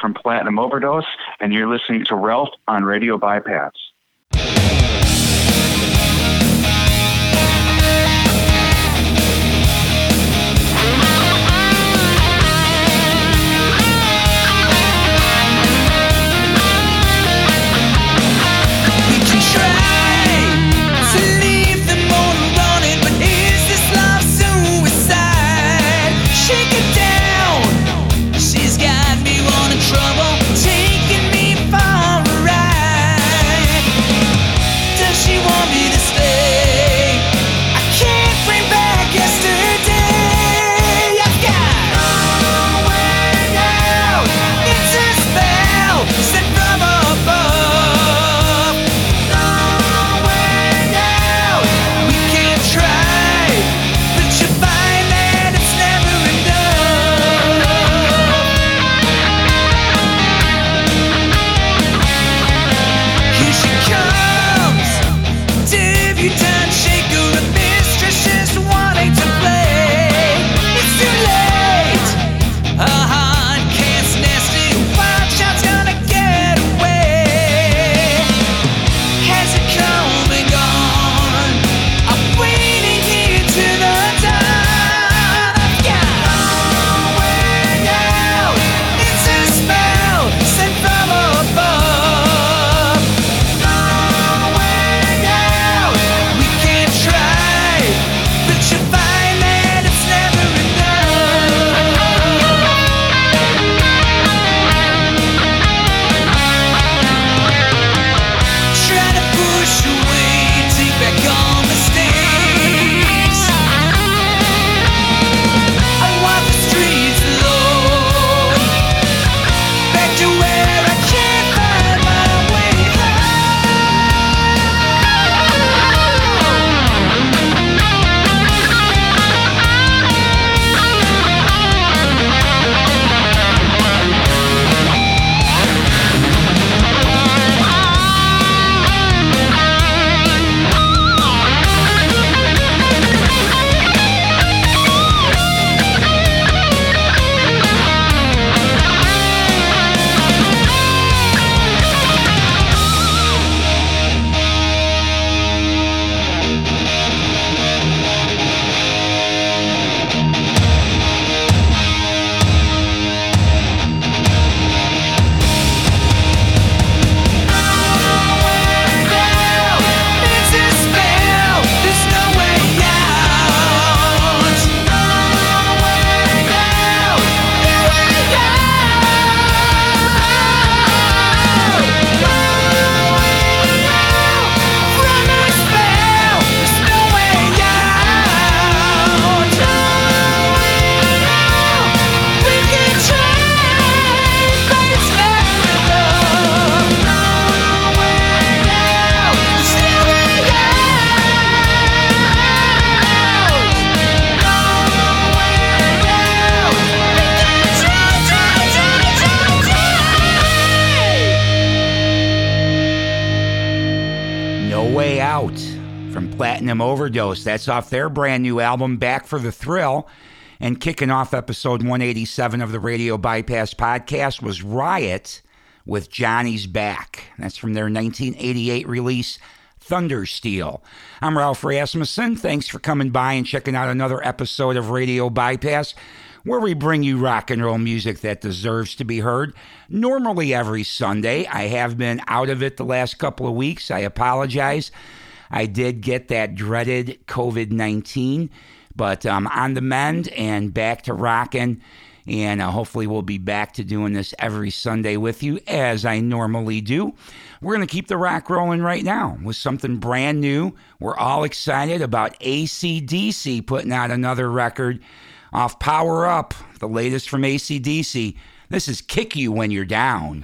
From Platinum Overdose, and you're listening to Ralph on Radio Bypass. Overdose. That's off their brand new album, Back for the Thrill. And kicking off episode 187 of the Radio Bypass podcast was Riot with Johnny's Back. That's from their 1988 release, Thundersteel. I'm Ralph Rasmussen. Thanks for coming by and checking out another episode of Radio Bypass, where we bring you rock and roll music that deserves to be heard. Normally every Sunday. I have been out of it the last couple of weeks. I apologize. I did get that dreaded COVID 19, but I'm um, on the mend and back to rocking. And uh, hopefully, we'll be back to doing this every Sunday with you as I normally do. We're going to keep the rock rolling right now with something brand new. We're all excited about ACDC putting out another record off Power Up, the latest from ACDC. This is Kick You When You're Down.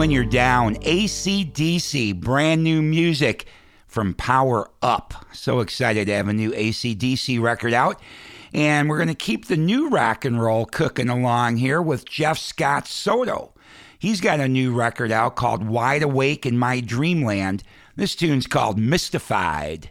When you're down. ACDC, brand new music from Power Up. So excited to have a new ACDC record out. And we're going to keep the new rock and roll cooking along here with Jeff Scott Soto. He's got a new record out called Wide Awake in My Dreamland. This tune's called Mystified.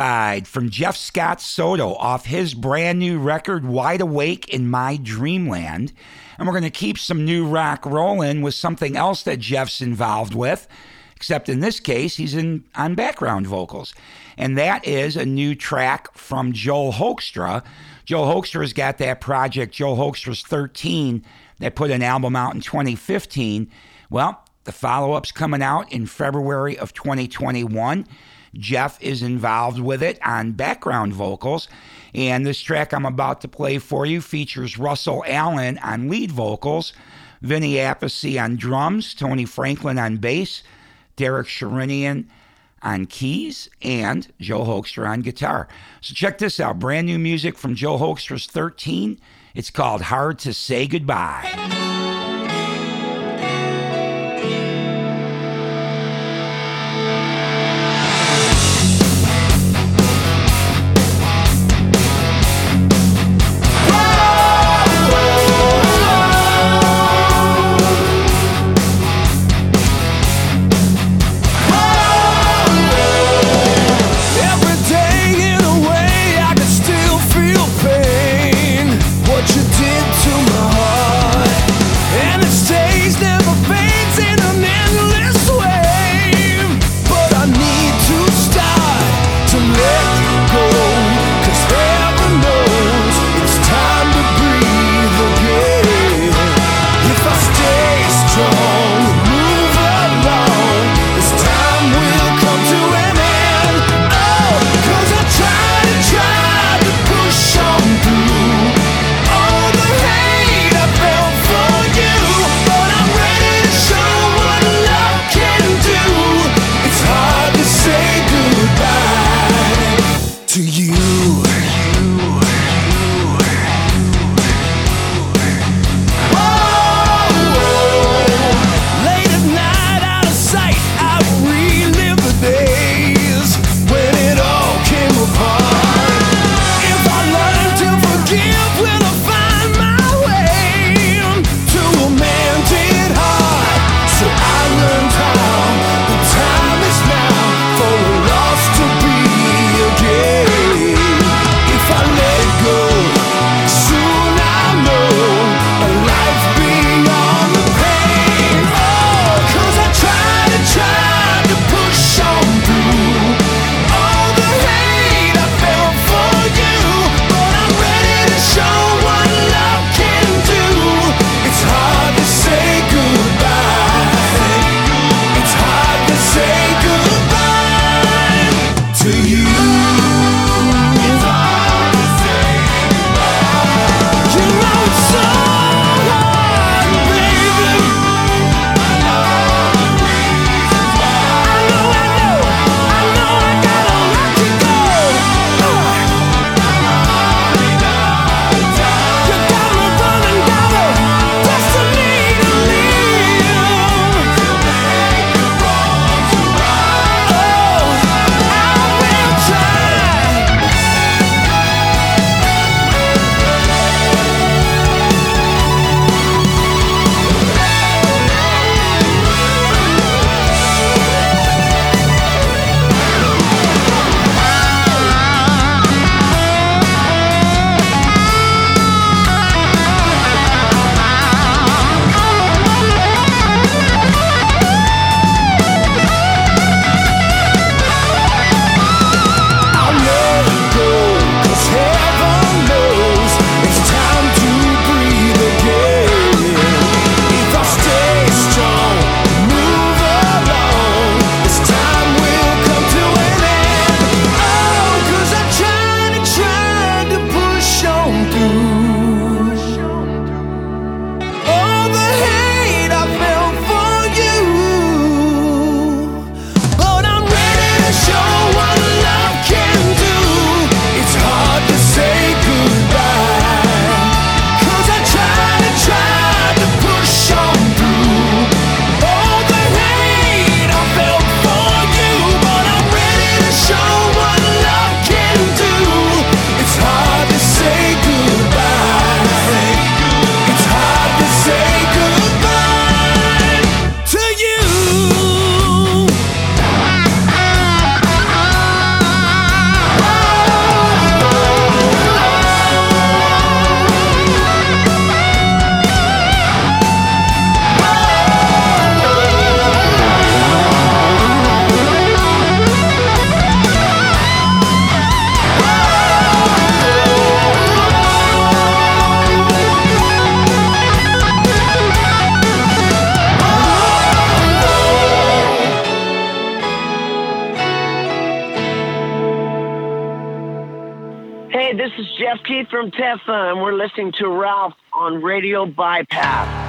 From Jeff Scott Soto off his brand new record, Wide Awake in My Dreamland. And we're going to keep some new rock rolling with something else that Jeff's involved with, except in this case, he's in on background vocals. And that is a new track from Joel Hoekstra. Joel Hoekstra's got that project, Joel Hoekstra's 13, that put an album out in 2015. Well, the follow up's coming out in February of 2021. Jeff is involved with it on background vocals. And this track I'm about to play for you features Russell Allen on lead vocals, Vinny Appice on drums, Tony Franklin on bass, Derek Sherinian on keys, and Joe Hoekstra on guitar. So check this out brand new music from Joe Hoekstra's 13. It's called Hard to Say Goodbye. From Tesla, and we're listening to Ralph on Radio Bypass.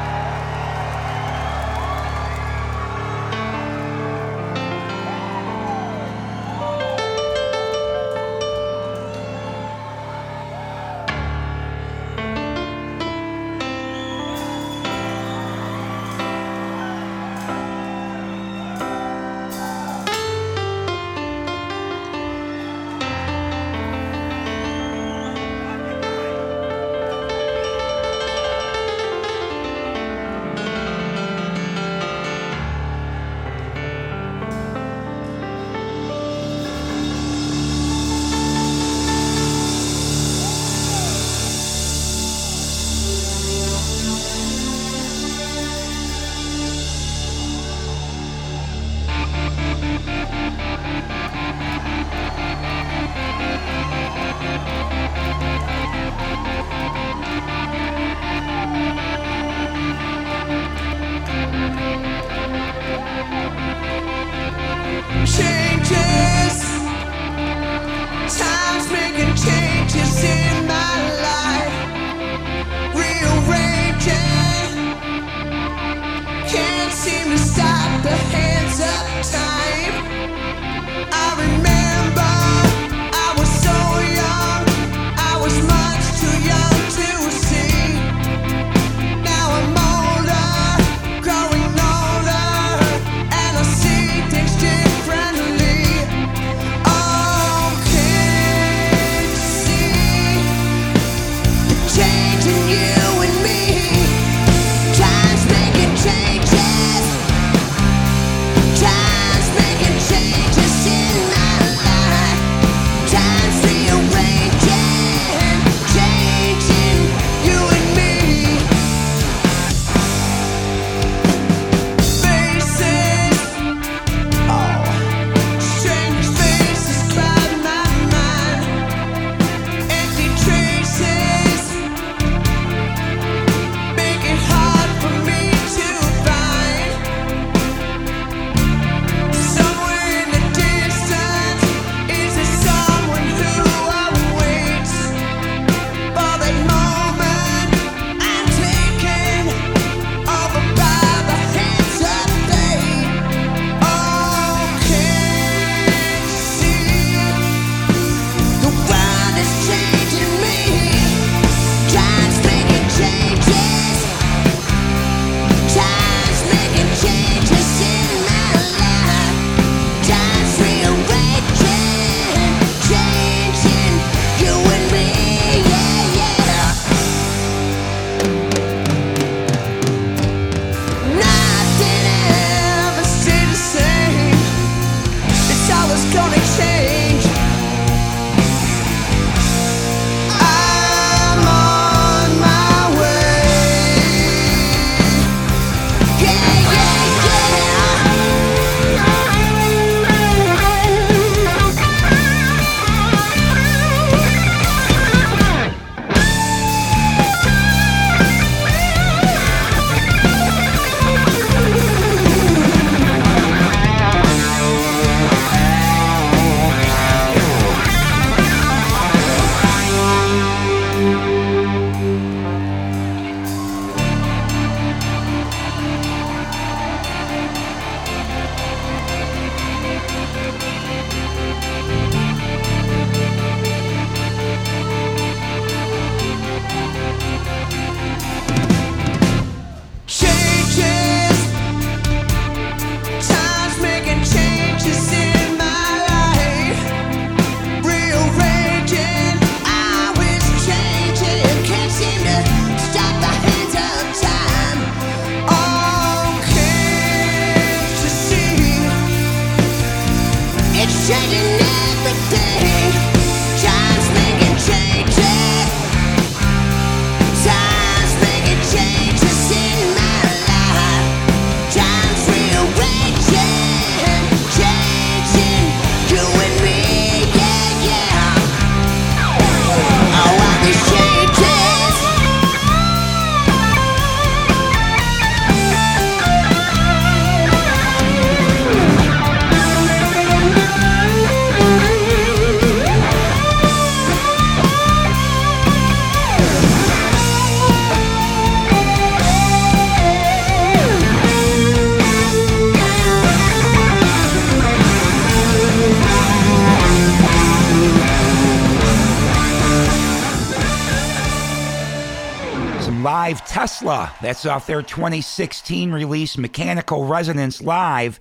That's off their 2016 release, Mechanical Resonance Live.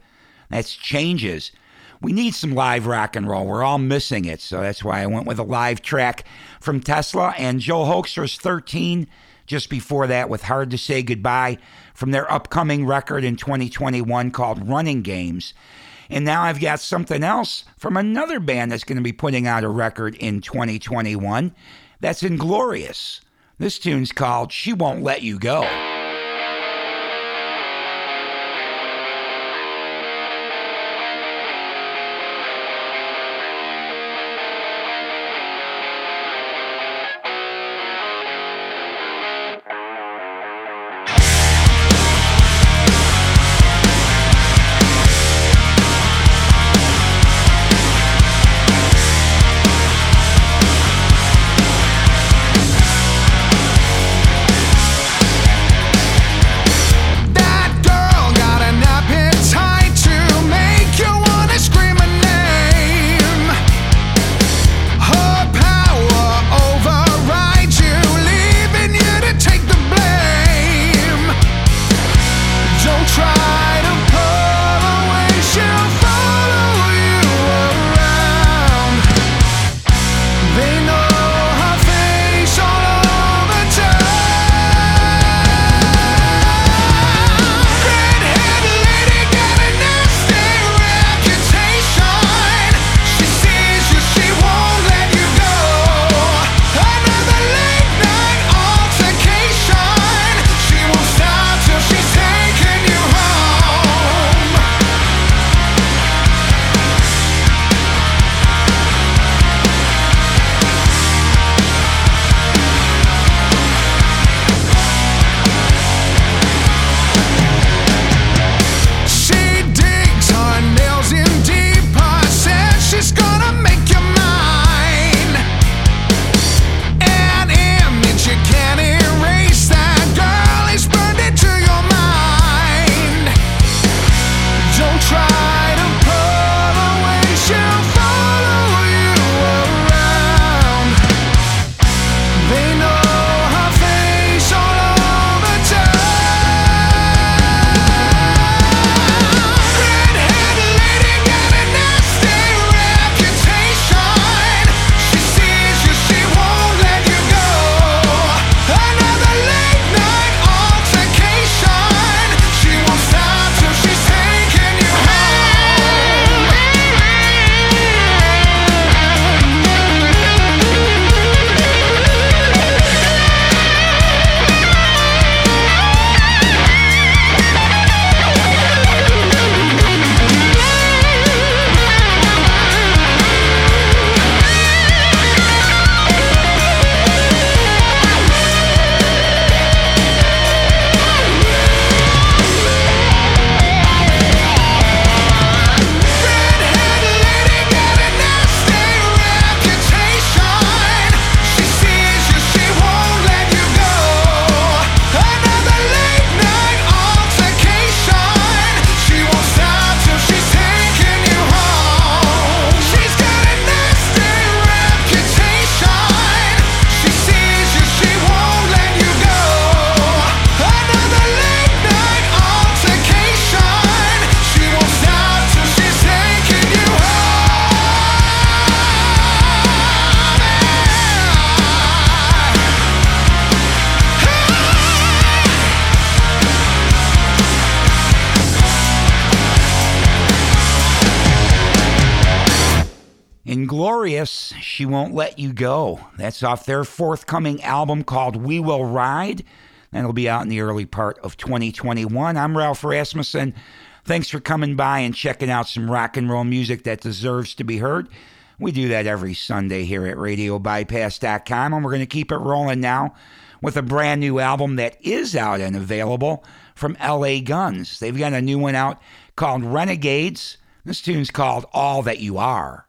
That's Changes. We need some live rock and roll. We're all missing it. So that's why I went with a live track from Tesla and Joe Hoekstra's 13 just before that with Hard to Say Goodbye from their upcoming record in 2021 called Running Games. And now I've got something else from another band that's going to be putting out a record in 2021. That's Inglorious. This tune's called She Won't Let You Go. Won't Let You Go. That's off their forthcoming album called We Will Ride. That'll be out in the early part of 2021. I'm Ralph Rasmussen. Thanks for coming by and checking out some rock and roll music that deserves to be heard. We do that every Sunday here at RadioBypass.com, and we're going to keep it rolling now with a brand new album that is out and available from LA Guns. They've got a new one out called Renegades. This tune's called All That You Are.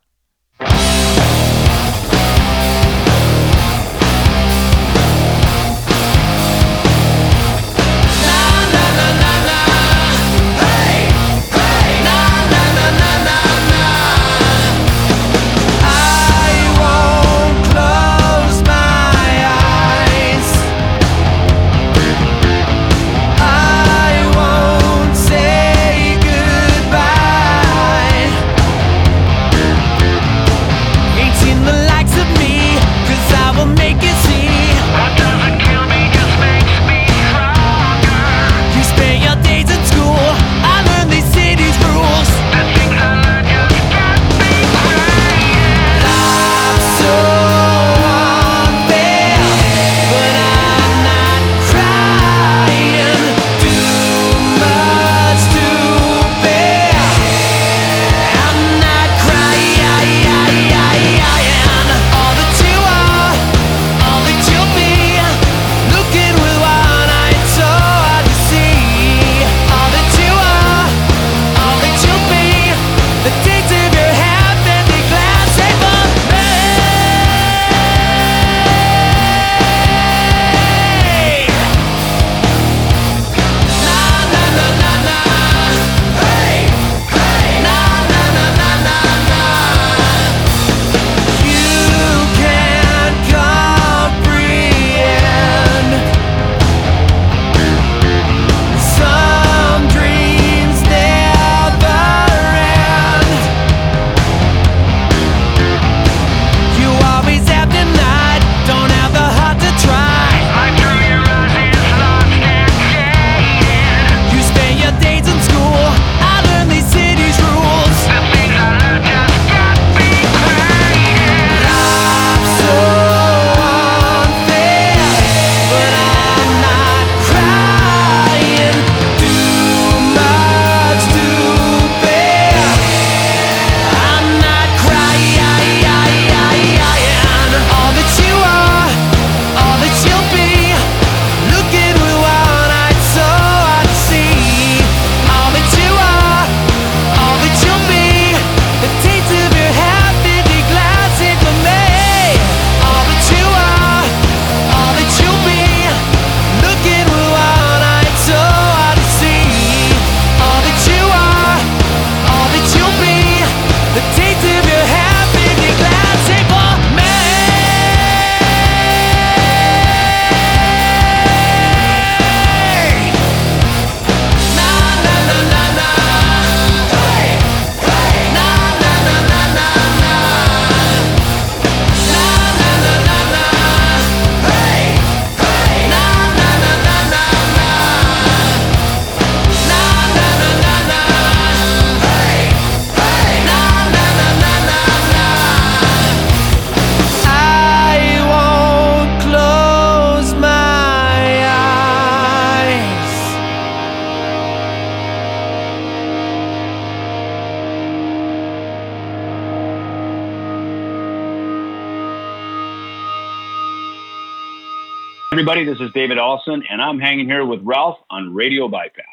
Everybody, this is David Ellefson, and I'm hanging here with Ralph on Radio Bypass.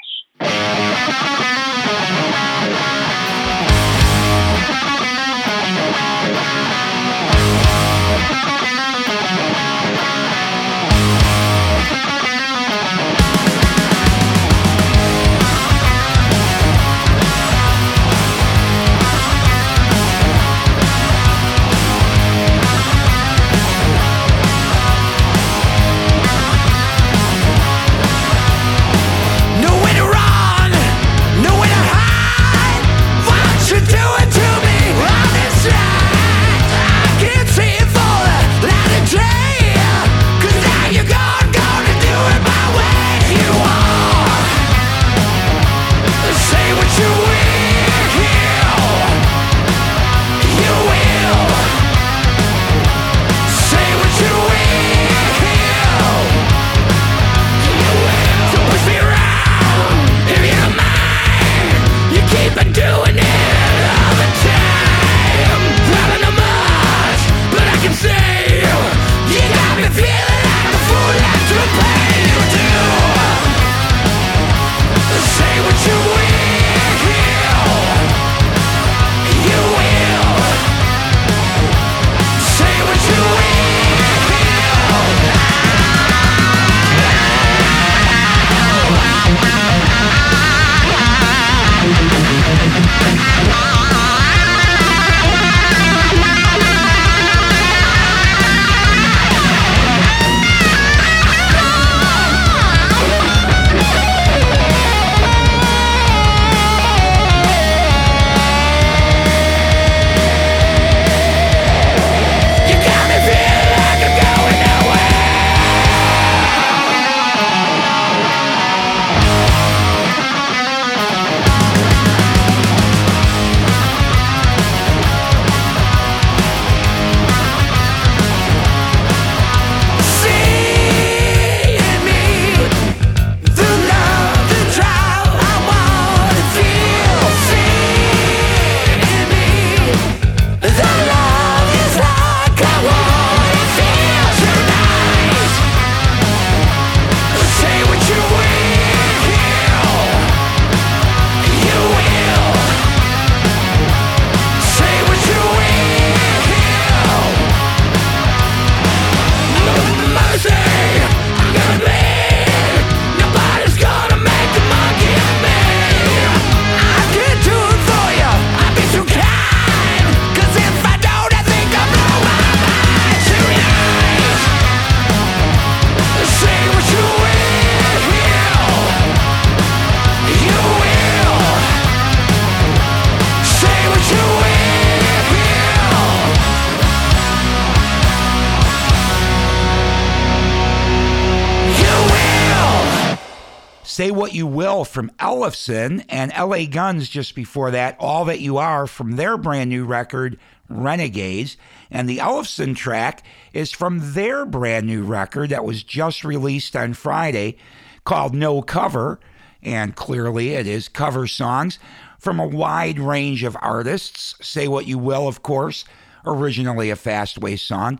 From Ellefson and LA Guns just before that, All That You Are from their brand new record, Renegades. And the Ellefson track is from their brand new record that was just released on Friday called No Cover. And clearly it is cover songs from a wide range of artists. Say What You Will, of course, originally a Fastway song.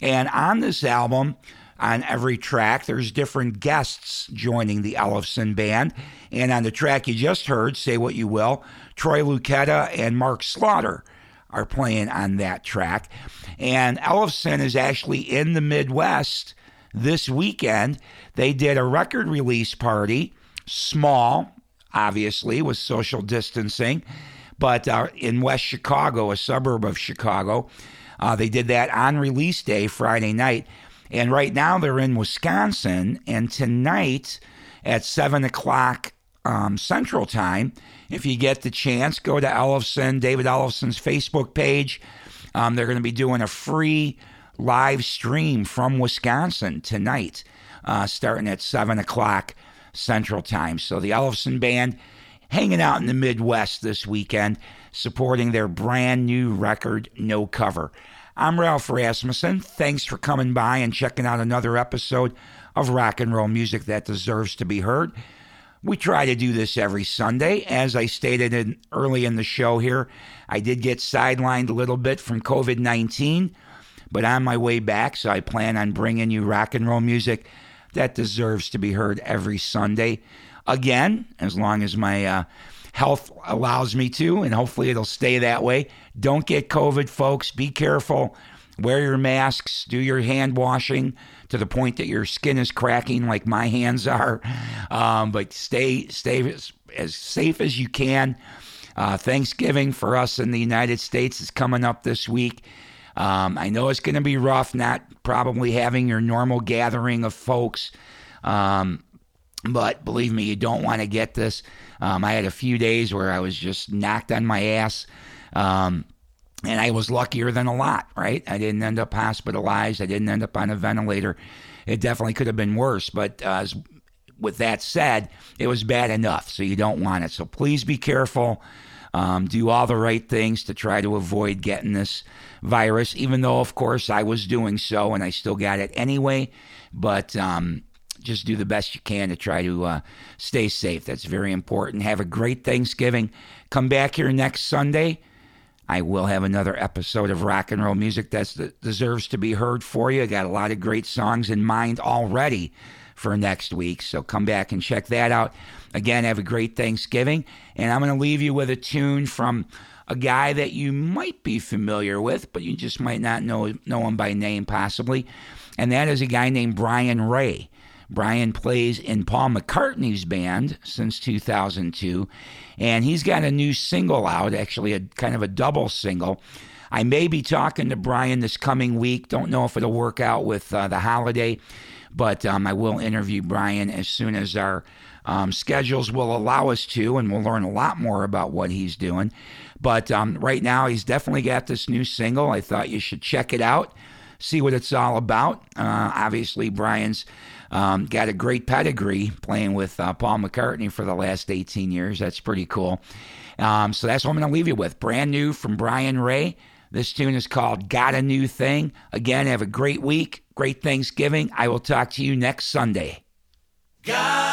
And on this album, on every track, there's different guests joining the Ellefson band. And on the track you just heard, Say What You Will, Troy Luccketta and Mark Slaughter are playing on that track. And Ellefson is actually in the Midwest this weekend. They did a record release party, small, obviously, with social distancing, but uh, in West Chicago, a suburb of Chicago. Uh, they did that on release day, Friday night. And right now they're in Wisconsin. And tonight at 7 o'clock um, Central Time, if you get the chance, go to Ellefson, David Ellefson's Facebook page. Um, they're going to be doing a free live stream from Wisconsin tonight, uh, starting at 7 o'clock Central Time. So the Ellefson Band hanging out in the Midwest this weekend, supporting their brand new record, No Cover. I'm Ralph Rasmussen. Thanks for coming by and checking out another episode of rock and roll music that deserves to be heard. We try to do this every Sunday. As I stated in, early in the show here, I did get sidelined a little bit from COVID 19, but on my way back, so I plan on bringing you rock and roll music that deserves to be heard every Sunday. Again, as long as my uh, health allows me to, and hopefully it'll stay that way. Don't get COVID, folks. Be careful. Wear your masks. Do your hand washing to the point that your skin is cracking, like my hands are. Um, but stay stay as, as safe as you can. Uh, Thanksgiving for us in the United States is coming up this week. Um, I know it's going to be rough, not probably having your normal gathering of folks. Um, but believe me, you don't want to get this. Um, I had a few days where I was just knocked on my ass. Um, and I was luckier than a lot, right? I didn't end up hospitalized. I didn't end up on a ventilator. It definitely could have been worse. But uh, with that said, it was bad enough. So you don't want it. So please be careful. Um, do all the right things to try to avoid getting this virus, even though, of course, I was doing so and I still got it anyway. But um, just do the best you can to try to uh, stay safe. That's very important. Have a great Thanksgiving. Come back here next Sunday. I will have another episode of rock and roll music that deserves to be heard for you. I got a lot of great songs in mind already for next week. So come back and check that out. Again, have a great Thanksgiving. And I'm going to leave you with a tune from a guy that you might be familiar with, but you just might not know, know him by name, possibly. And that is a guy named Brian Ray. Brian plays in Paul McCartney's band since 2002, and he's got a new single out, actually, a kind of a double single. I may be talking to Brian this coming week. Don't know if it'll work out with uh, the holiday, but um, I will interview Brian as soon as our um, schedules will allow us to, and we'll learn a lot more about what he's doing. But um, right now, he's definitely got this new single. I thought you should check it out, see what it's all about. Uh, obviously, Brian's um, got a great pedigree playing with uh, Paul McCartney for the last 18 years. That's pretty cool. Um, so that's what I'm going to leave you with. Brand new from Brian Ray. This tune is called Got a New Thing. Again, have a great week, great Thanksgiving. I will talk to you next Sunday. God.